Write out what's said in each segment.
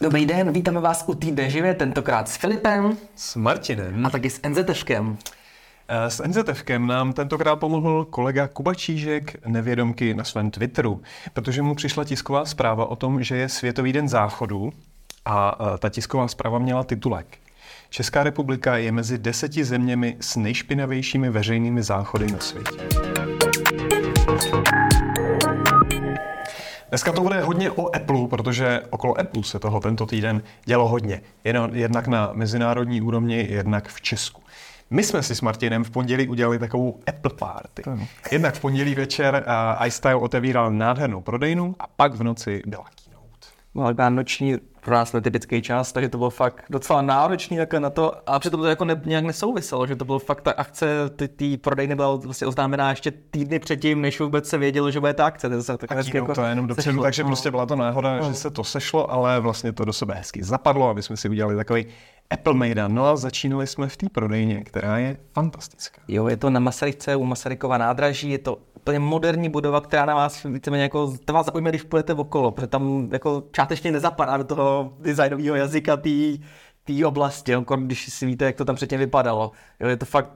Dobrý den, vítáme vás u týdne živě, tentokrát s Filipem S Martinem. a taky s NZTškem. Eh, S NZFkem nám tentokrát pomohl kolega Kuba Čížek, nevědomky na svém Twitteru, protože mu přišla tisková zpráva o tom, že je Světový den záchodu a eh, ta tisková zpráva měla titulek. Česká republika je mezi deseti zeměmi s nejšpinavějšími veřejnými záchody na světě. Dneska to bude hodně o Apple, protože okolo Apple se toho tento týden dělo hodně. Jen- Jednak na mezinárodní úrovni, jednak v Česku. My jsme si s Martinem v pondělí udělali takovou Apple party. Jednak v pondělí večer uh, iStyle otevíral nádhernou prodejnu a pak v noci byla keynote. Byla noční, pro nás netypický čas, takže to bylo fakt docela náročný jako na to a přitom to jako ne, nějak nesouviselo, že to bylo fakt ta akce, ty, ty prodejny byla vlastně oznámená ještě týdny předtím, než vůbec se vědělo, že bude ta akce. To, se tak A hezky keynote to je jenom dopředu, sešlo. takže No. prostě byla to náhoda, že se to sešlo, ale vlastně to do sebe hezky zapadlo, aby jsme si udělali takový Apple Mejdan. No a začínali jsme v té prodejně, která je fantastická. Jo, je to na Masarykce u Masarykova nádraží, je to úplně moderní budova, která na vás víceméně jako, to vás zaujme, když půjdete okolo, protože tam jako částečně nezapadá do toho designového jazyka té oblasti, jo, když si víte, jak to tam předtím vypadalo. Jo, je to fakt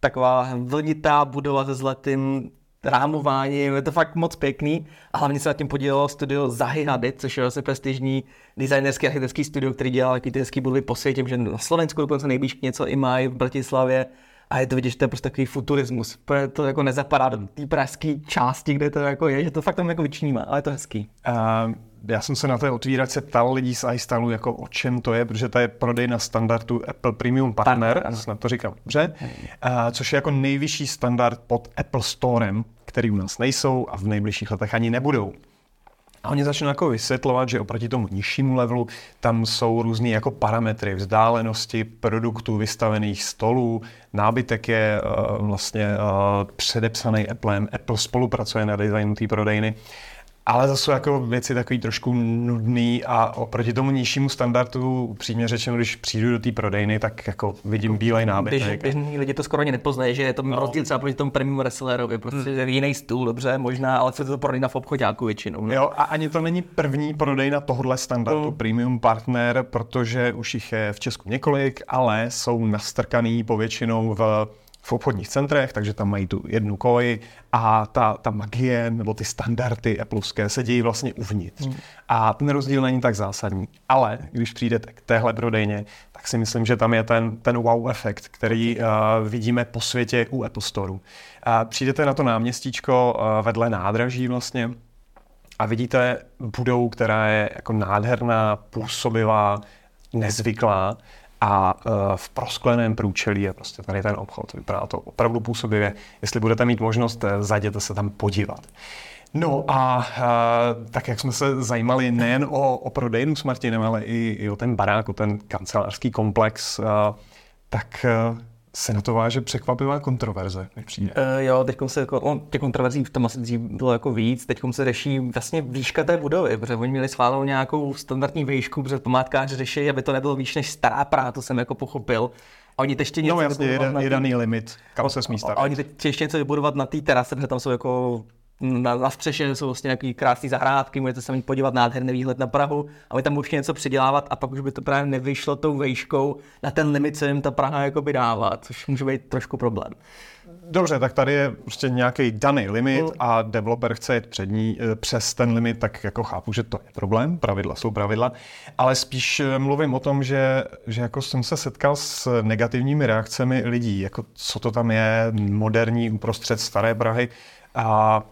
taková vlnitá budova se zlatým rámováním, je to fakt moc pěkný. A hlavně se na tím podílelo studio Zahy Hadid, což je vlastně prestižní designerský architektský studio, který dělal takový ty hezký budovy po světě, že na Slovensku dokonce nejblíž něco i mají v Bratislavě. A je to vidět, že to je prostě takový futurismus. Protože to jako nezapadá do té pražské části, kde to jako je, že to fakt tam jako vyčnívá, ale je to hezký. A já jsem se na té otvíračce ptal lidí z iStylu, jako o čem to je, protože to je prodej na standardu Apple Premium Partner, Partner, snad to říkám dobře, a, což je jako nejvyšší standard pod Apple Storem, který u nás nejsou a v nejbližších letech ani nebudou. A oni začnou jako vysvětlovat, že oproti tomu nižšímu levelu tam jsou různé jako parametry vzdálenosti produktů, vystavených stolů, nábytek je uh, vlastně uh, předepsaný Applem, Apple spolupracuje na designu té prodejny. Ale zase jsou jako věci takový trošku nudný a oproti tomu nižšímu standardu, upřímně řečeno, když přijdu do té prodejny, tak jako vidím bílej Běž, nábytek. běžní lidi to skoro ani nepoznají, že je to no. rozdíl třeba proti tomu premium resellerovi, prostě hmm. jiný stůl, dobře, možná, ale co to prodejna v obchodáku většinou. No. Jo, a ani to není první prodejna tohohle standardu Mm. Premium Partner, protože už jich je v Česku několik, ale jsou nastrkaný povětšinou v, v obchodních centrech, takže tam mají tu jednu koji a ta, ta magie nebo ty standardy Appleovské se dějí vlastně uvnitř. A ten rozdíl není tak zásadní. Ale když přijdete k téhle prodejně, tak si myslím, že tam je ten, ten wow efekt, který uh, vidíme po světě u Apple Store. Uh, přijdete na to náměstíčko uh, vedle nádraží vlastně, a vidíte budovu, která je jako nádherná, působivá, nezvyklá a uh, v proskleném průčelí je prostě tady ten obchod. Vypadá to opravdu působivě. Jestli budete mít možnost, eh, zajděte se tam podívat. No a uh, tak jak jsme se zajímali nejen o, o prodejnu s Martinem, ale i, i o ten barák, o ten kancelářský komplex, tak se na to váže překvapivá kontroverze, přijde. Uh, jo, teď se jako, no, těch kontroverzí v tom asi dřív bylo jako víc, teď se řeší vlastně výška té budovy, protože oni měli schválenou nějakou standardní výšku, protože památkáři řeší, aby to nebylo výš než stará Praha, to jsem jako pochopil. A oni teď ještě něco No jasně, jeden, na je tý- daný limit, kam se smí A oni teď ještě něco vybudovat na té terase, protože tam jsou jako na, na střeše jsou vlastně nějaký krásný zahrádky, můžete se tam jít podívat nádherný výhled na Prahu a my tam můžete něco přidělávat a pak už by to právě nevyšlo tou vejškou na ten limit, co jim ta Praha jakoby dává, což může být trošku problém. Dobře, tak tady je prostě nějaký daný limit a developer chce jet před ní, eh, přes ten limit, tak jako chápu, že to je problém, pravidla jsou pravidla, ale spíš eh, mluvím o tom, že, že jako jsem se setkal s negativními reakcemi lidí, jako co to tam je, moderní uprostřed staré Prahy a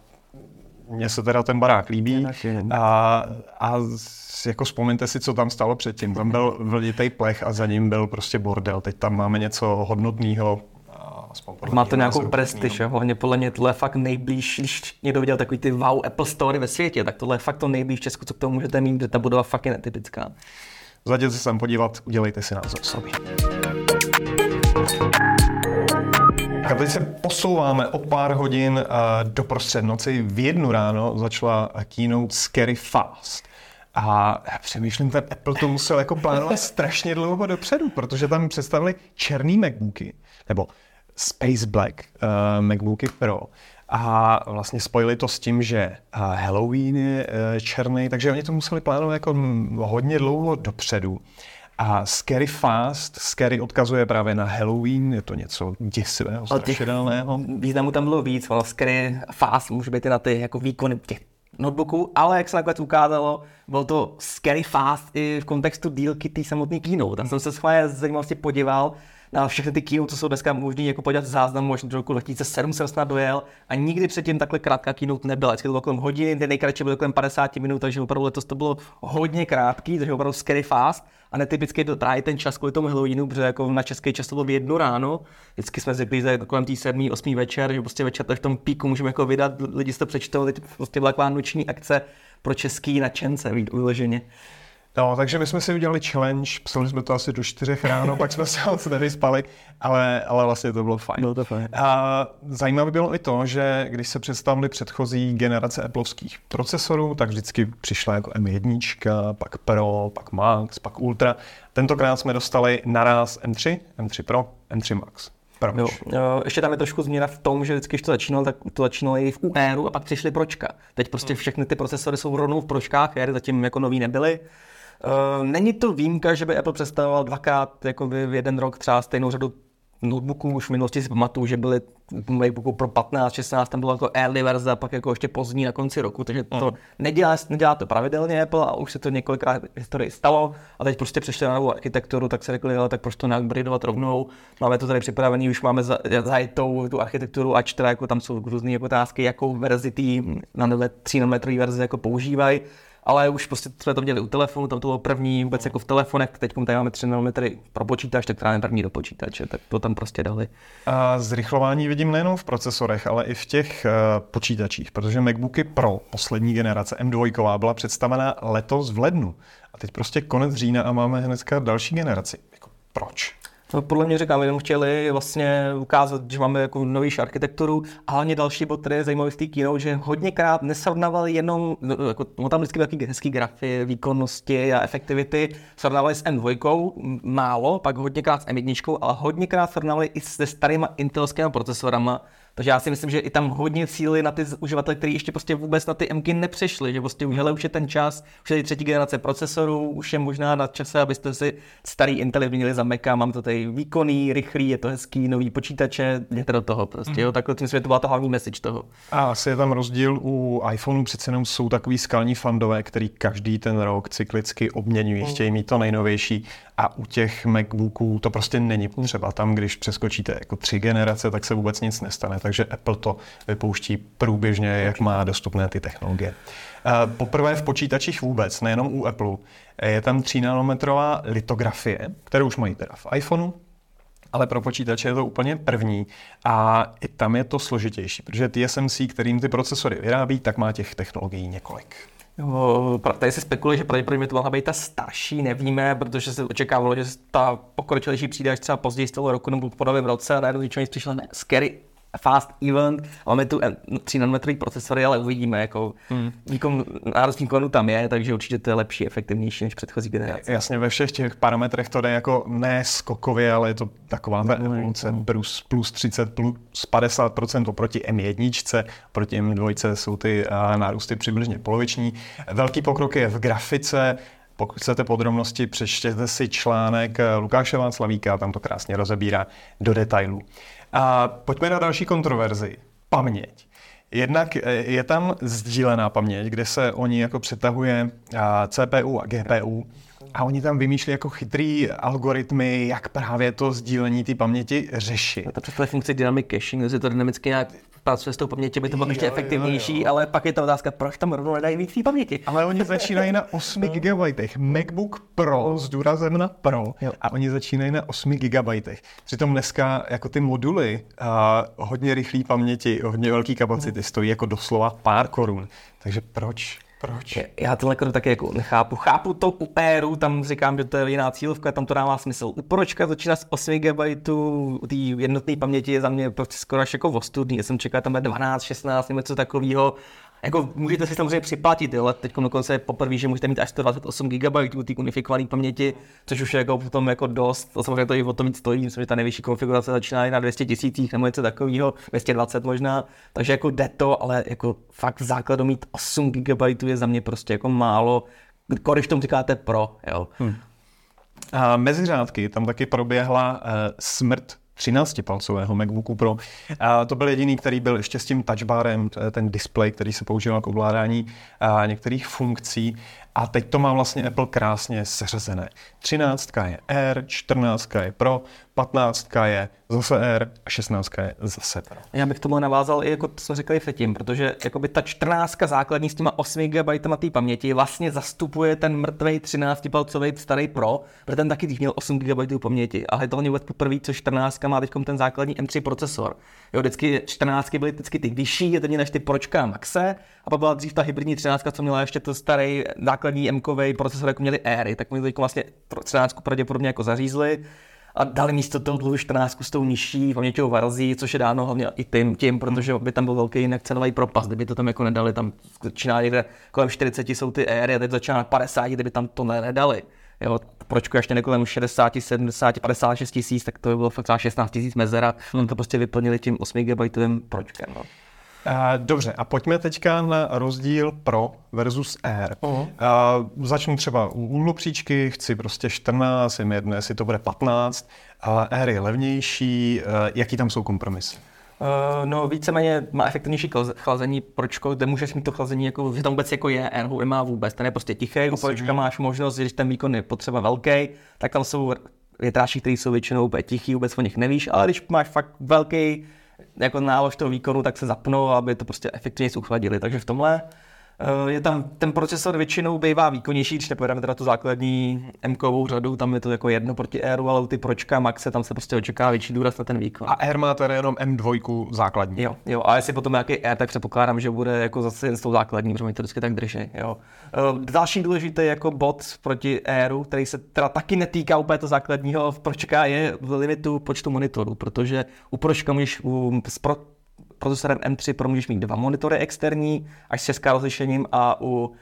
mně se teda ten barák líbí a, a s- jako vzpomeňte si, co tam stalo předtím. Tam byl vlnitý plech a za ním byl prostě bordel. Teď tam máme něco hodnotného. Má to nějakou prestiž, jo? hlavně podle mě tohle je fakt nejblíž, když někdo viděl takový ty wow Apple Story ve světě, tak tohle je fakt to nejblíž Česku, co k tomu můžete mít, že ta budova fakt je netypická. Zajděte se tam podívat, udělejte si názor sami. A teď se posouváme o pár hodin do prostřed noci. V jednu ráno začala keynote Scary Fast. A já přemýšlím, ten Apple to musel jako plánovat strašně dlouho dopředu, protože tam představili černý MacBooky, nebo Space Black uh, MacBooky Pro. a vlastně spojili to s tím, že Halloween je černý, takže oni to museli plánovat jako hodně dlouho dopředu. A Scary Fast, Scary odkazuje právě na Halloween, je to něco děsivého, strašidelného. Významu tam bylo víc, ale Scary Fast může být i na ty jako výkony těch notebooků, ale jak se nakonec ukázalo, byl to Scary Fast i v kontextu dílky té samotné keynote. Tam jsem se schválně zajímavosti podíval na všechny ty keynote, co jsou dneska možné jako podívat záznam, možná do roku 2007 jsem snad dojel a nikdy předtím takhle krátká keynote nebyla. Vždycky to bylo kolem hodiny, ten nejkratší byl kolem 50 minut, takže opravdu letos to bylo hodně krátký, takže opravdu scary fast a netypicky to právě ten čas kvůli tomu Halloweenu, protože jako na český čas to bylo v jednu ráno, vždycky jsme zvyklí, že kolem té 7. 8. večer, že prostě večer v tom píku můžeme jako vydat, lidi si to přečtou, teď prostě byla taková noční akce pro český nadšence, vyloženě. No, takže my jsme si udělali challenge, psali jsme to asi do čtyřech ráno, pak jsme se moc nevyspali, ale, ale vlastně to bylo fajn. Bylo to fajn. A zajímavé bylo i to, že když se představili předchozí generace Appleovských procesorů, tak vždycky přišla jako M1, pak Pro, pak Max, pak Ultra. Tentokrát jsme dostali naraz M3, M3 Pro, M3 Max. Jo, ještě tam je trošku změna v tom, že vždycky, když to začínalo, tak to začínalo i v UR a pak přišly pročka. Teď prostě hmm. všechny ty procesory jsou rovnou v pročkách, zatím jako nový nebyly. Uh, není to výjimka, že by Apple představoval dvakrát jako v jeden rok třeba stejnou řadu notebooků, už v minulosti si pamatuju, že byly MacBooku pro 15, 16, tam bylo jako early verze a pak jako ještě pozdní na konci roku, takže to mm. nedělá, nedělá to pravidelně Apple a už se to několikrát v historii stalo a teď prostě přešli na novou architekturu, tak se řekli, ale tak proč to neupgradeovat rovnou, máme to tady připravený, už máme zajetou tu architekturu, ač teda jako tam jsou různé jako otázky, jakou verzi tý na nové 3 nanometrový verze jako používají, ale už prostě jsme to měli u telefonu, tam to bylo první vůbec jako v telefonech, teď tady máme 3 nanometry pro počítač, tak právě první do počítače, tak to tam prostě dali. A zrychlování vidím nejenom v procesorech, ale i v těch uh, počítačích, protože MacBooky Pro poslední generace M2 byla představena letos v lednu. A teď prostě konec října a máme hnedka další generaci. Jako proč? No, podle mě říkám, jenom chtěli vlastně ukázat, že máme jako novější architekturu. A hlavně další bod, který je zajímavý z té keynote, že hodněkrát nesrovnávali jenom, no, jako, no tam vždycky taky hezký grafy, výkonnosti a efektivity, srovnávali s M2 málo, pak hodněkrát s M1, ale hodněkrát srovnávali i se starýma intelskými procesorama, takže já si myslím, že i tam hodně cíly na ty uživatele, kteří ještě prostě vůbec na ty MK nepřešli, že prostě už, hele, už je ten čas, už je třetí generace procesorů, už je možná na čase, abyste si starý Intel vyměnili za Maca, mám to tady výkonný, rychlý, je to hezký, nový počítače, jděte do toho prostě, mm. jo, takhle tím to byla ta hlavní message toho. A asi je tam rozdíl u iPhoneu, přece jenom jsou takový skalní fandové, který každý ten rok cyklicky obměňují, mm. chtějí mít to nejnovější a u těch MacBooků to prostě není potřeba. Tam, když přeskočíte jako tři generace, tak se vůbec nic nestane. Takže Apple to vypouští průběžně, jak má dostupné ty technologie. Poprvé v počítačích vůbec, nejenom u Apple, je tam 3 nanometrová litografie, kterou už mají teda v iPhoneu, ale pro počítače je to úplně první a i tam je to složitější, protože TSMC, kterým ty procesory vyrábí, tak má těch technologií několik. Tady se spekuluje, že pravděpodobně to mohla být ta starší, nevíme, protože se očekávalo, že ta pokročilejší přijde až třeba později z toho roku nebo po novém roce a najednou ničeho přišlo ne, scary fast event, máme tu 3 nanometrový procesory, ale uvidíme, jako hmm. výkon, nárost výkonu tam je, takže určitě to je lepší, efektivnější než předchozí generace. Jasně, ve všech těch parametrech to jde jako ne skokově, ale je to taková ta evoluce plus, plus 30, plus 50% oproti M1, proti M2 jsou ty nárůsty přibližně poloviční. Velký pokrok je v grafice, pokud chcete podrobnosti, přečtěte si článek Lukáše Václavíka, tam to krásně rozebírá do detailů. A pojďme na další kontroverzi. Paměť. Jednak eh, je tam sdílená paměť, kde se oni jako přetahuje CPU a GPU a oni tam vymýšlí jako chytrý algoritmy, jak právě to sdílení té paměti řešit. To představuje funkci dynamic caching, že to dynamicky nějak pracuje s tou pamětí, by to bylo ještě efektivnější, jo, jo. ale pak je to otázka, proč tam rovnou nedají víc paměti. Ale oni začínají na 8 GB. MacBook Pro s důrazem na Pro jo. a oni začínají na 8 GB. Přitom dneska jako ty moduly a hodně rychlé paměti, hodně velké kapacity stojí jako doslova pár korun. Takže proč? Proč? Já tohle jako taky jako nechápu. Chápu to u Péru, tam říkám, že to je jiná cílovka, tam to dává smysl. U Pročka začíná z 8 GB, té jednotné paměti je za mě prostě skoro až jako ostudný. Já jsem čekal, tam je 12, 16 nebo něco takového Jako můžete si samozřejmě připlatit, ale teď dokonce je poprvé, že můžete mít až 128 GB té unifikované paměti, což už je jako potom jako dost. To samozřejmě to i o tom víc stojí, myslím, že ta nejvyšší konfigurace začíná i na 200 tisících nebo něco takového, 220 možná. Takže jako jde to, ale jako fakt základu mít 8 GB je za mě prostě jako málo, když tomu říkáte pro, jo. Hmm. A mezi řádky tam taky proběhla uh, smrt 13-palcového MacBooku Pro. A to byl jediný, který byl ještě s tím touchbarem, ten display, který se používal k ovládání některých funkcí. A teď to má vlastně Apple krásně seřazené. 13 je R, 14 je Pro, 15 je zase R a 16 je zase Pro. Já bych tomu navázal i jako to jsme řekli předtím, protože jakoby ta 14 základní s těma 8 GB té paměti vlastně zastupuje ten mrtvý 13 palcový starý Pro, protože ten taky měl 8 GB paměti. A je to vůbec poprvé, co 14 má teď ten základní M3 procesor. Jo, vždycky 14 byly vždycky ty vyšší, je než ty Pročka Maxe, a pak byla dřív ta hybridní 13, co měla ještě to starý základní m procesor, jako měli Airy, tak mi teď vlastně 13 pravděpodobně jako zařízli a dali místo toho dlouhou 14 s tou nižší paměťovou verzí, což je dáno hlavně i tím, tím, protože by tam byl velký jinak cenový propast, kdyby to tam jako nedali, tam začíná někde kolem 40 jsou ty éry a teď začíná na 50, kdyby tam to nedali. Jo, pročko ještě kolem 60, 70, 56 tisíc, tak to by bylo fakt 16 tisíc mezera, hmm. to prostě vyplnili tím 8 GB pročkem. No. Dobře, a pojďme teďka na rozdíl Pro versus Air. Uh-huh. Začnu třeba u úhlu příčky, chci prostě 14, je mi jedno, jestli to bude 15, ale Air je levnější, jaký tam jsou kompromisy? Uh, no víceméně má efektivnější chlazení, pročko, kde můžeš mít to chlazení, jako, že tam vůbec jako je, Air nemá vůbec, ten je prostě tichý, u pročka máš možnost, když ten výkon je potřeba velký, tak tam jsou větráči, které jsou většinou úplně tichý, vůbec o nich nevíš, ale když máš fakt velký jako nálož toho výkonu, tak se zapnou, aby to prostě efektivně uchladili. Takže v tomhle je tam ten procesor většinou bývá výkonnější, když nepojedeme teda tu základní m řadu, tam je to jako jedno proti Airu, ale u ty Pročka Maxe tam se prostě očekává větší důraz na ten výkon. A Air má teda jenom M2 základní. Jo, jo, a jestli potom nějaký Air, tak předpokládám, že bude jako zase jen s tou základní, protože mi to vždycky tak drží. Jo. Eh, další důležitý jako bod proti Airu, který se teda taky netýká úplně to základního Pročka, je v limitu počtu monitorů, protože u Pročka můžeš u, procesorem M3 Pro můžeš mít dva monitory externí, až s 6K rozlišením a u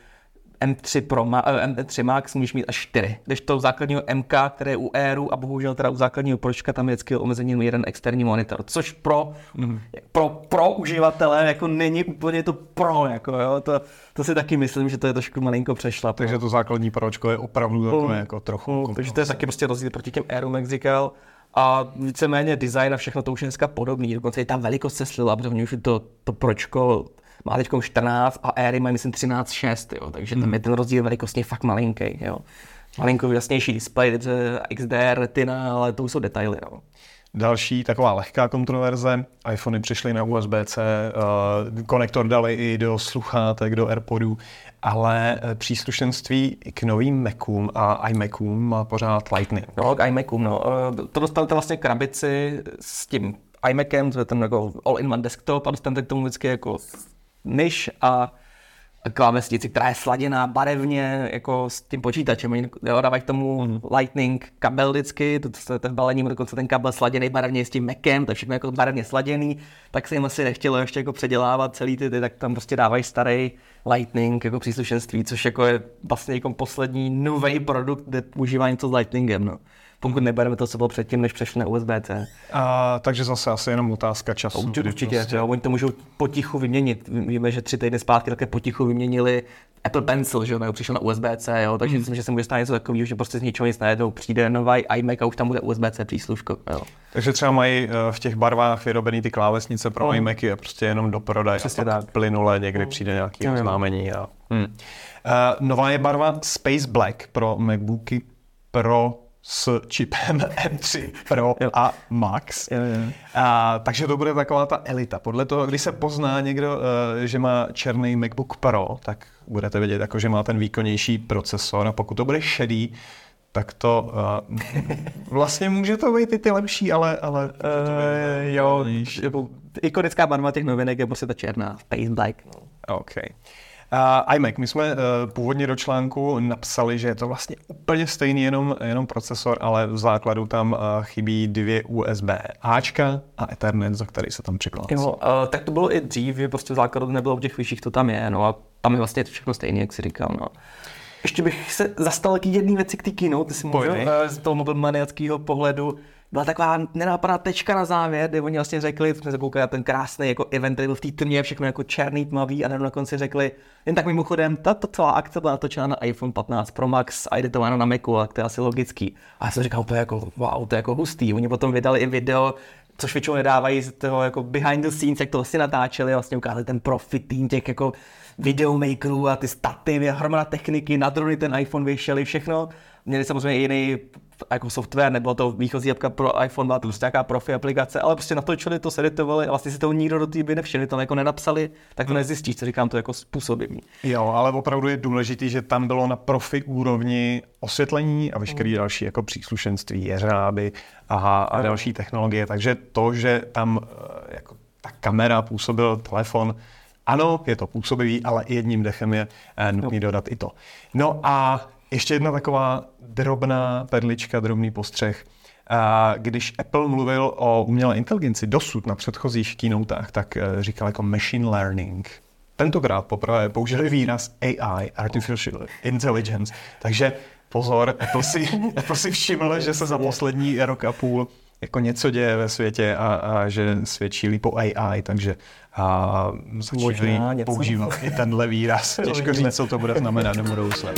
M3 Pro, eh, M3 Max můžeš mít až 4. Když to u základního MK, které je u Airu a bohužel teda u základního Pročka tam je vždycky omezení jeden externí monitor, což pro, mm. pro, pro uživatele jako není úplně to pro, jako jo, to, to si taky myslím, že to je trošku malinko přešla. Takže to základní Pročko je opravdu takové jako trochu. takže to je taky prostě rozdíl proti těm Airu, jak říkal a víceméně design a všechno to už je dneska podobný. Dokonce i ta velikost se slila, protože už to, to pročko má teď 14 a Airy mají myslím 13.6, jo, takže tam hmm. je ten rozdíl velikostně fakt malinký. Jo. Malinko jasnější display, XDR, retina, ale to už jsou detaily. Jo. Další taková lehká kontroverze, iPhony přišly na USB-C, uh, konektor dali i do sluchátek, do AirPodů, ale eh, příslušenství k novým Macům a iMacům má pořád Lightning. No, k iMacům, no. Eh, to dostanete vlastně krabici s tím iMacem, to je ten jako all-in-one desktop a dostanete k tomu vždycky jako myš a klávesnici, která je sladěná barevně jako s tím počítačem. Jo, dávají k tomu mm. Lightning kabel vždycky, to, to, to balení, dokonce ten kabel sladěný barevně s tím Macem, to je všechno jako barevně sladěný, tak se jim asi nechtělo ještě jako předělávat celý ty, ty tak tam prostě dávají starý Lightning jako příslušenství, což jako je vlastně jako poslední nový produkt, kde používá něco s Lightningem. No pokud nebereme to, co bylo předtím, než přešli na USB-C. A, takže zase asi jenom otázka času. Určitě, určitě prostě... jo, oni to můžou potichu vyměnit. Víme, že tři týdny zpátky také potichu vyměnili Apple Pencil, že jo, přišel na USB-C, jo, takže mm. myslím, že se může stát něco takového, že prostě z ničeho nic najednou přijde nový iMac a už tam bude USB-C přísluško. Jo. Takže třeba mají eh, v těch barvách vyrobený ty klávesnice pro mm. iMacy a prostě jenom do prodaj Přesně tak. plynule někdy přijde nějaký oznámení. A... Hmm. Uh, nová je barva Space Black pro MacBooky Pro s čipem M3 Pro a Max. Jo, jo. A, takže to bude taková ta elita. Podle toho, když se pozná někdo, uh, že má černý MacBook Pro, tak budete vědět, jako, že má ten výkonnější procesor. A pokud to bude šedý, tak to uh, vlastně může to být i ty lepší, ale... ale uh, jo, ikonická barva těch novinek je prostě ta černá, Space Black. No. OK. Uh, iMac, my jsme uh, původně do článku napsali, že je to vlastně úplně stejný, jenom, jenom procesor, ale v základu tam uh, chybí dvě USB Ačka a Ethernet, za který se tam přikládá. Jo, uh, tak to bylo i dřív, že prostě v základu nebylo v těch vyšších, to tam je, no a tam je vlastně všechno stejné, jak si říkal, no. Ještě bych se zastal k jedné věci k té keynote, ty si můžu, z toho mobilmaniackého pohledu byla taková nenápadná tečka na závěr, kde oni vlastně řekli, jsme se koukali na ten krásný jako event, který byl v té tmě, všechno jako černý, tmavý a na konci řekli, jen tak mimochodem, tato celá akce byla natočena na iPhone 15 Pro Max a editována na Macu, a to je asi logický. A já jsem říkal úplně jako, wow, to je jako hustý. Oni potom vydali i video, což většinou nedávají z toho jako behind the scenes, jak to vlastně natáčeli, vlastně ukázali ten profit tým těch jako videomakerů a ty stativy hromada techniky, na drony ten iPhone vyšeli, všechno. Měli samozřejmě jiný jako software, nebylo to výchozí apka pro iPhone, byla to prostě nějaká profi aplikace, ale prostě natočili to, seditovali a vlastně si to nikdo do té by nevšimli, to jako nenapsali, tak to nezjistíš, co říkám, to jako způsobím. Jo, ale opravdu je důležitý, že tam bylo na profi úrovni osvětlení a veškeré mm. další jako příslušenství, jeřáby a, a další technologie, takže to, že tam eh, jako ta kamera působil telefon, ano, je to působivý, ale jedním dechem je eh, nutný dodat i to. No a ještě jedna taková drobná perlička, drobný postřeh. Když Apple mluvil o umělé inteligenci dosud na předchozích keynotách, tak eh, říkal jako machine learning. Tentokrát poprvé použili výraz AI, Artificial Intelligence. Takže pozor, Apple si, Apple si všiml, že se za poslední rok a půl jako něco děje ve světě a, a že svědčí líp o AI, takže a začínají používat i tenhle výraz. Těžko říct, co to bude znamenat do budoucna.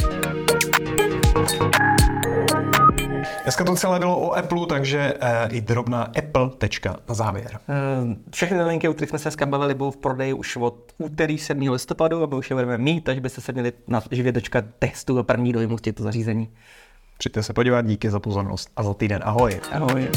Dneska to celé bylo o Apple, takže uh, i drobná Apple tečka na závěr. Uh, všechny novinky, o kterých jsme se dneska bavili, budou v prodeji už od úterý 7. listopadu a my už je budeme mít, takže byste se měli na živě dočkat testu a první dojmu z těchto zařízení. Přijďte se podívat, díky za pozornost a za týden ahoj. Ahoj.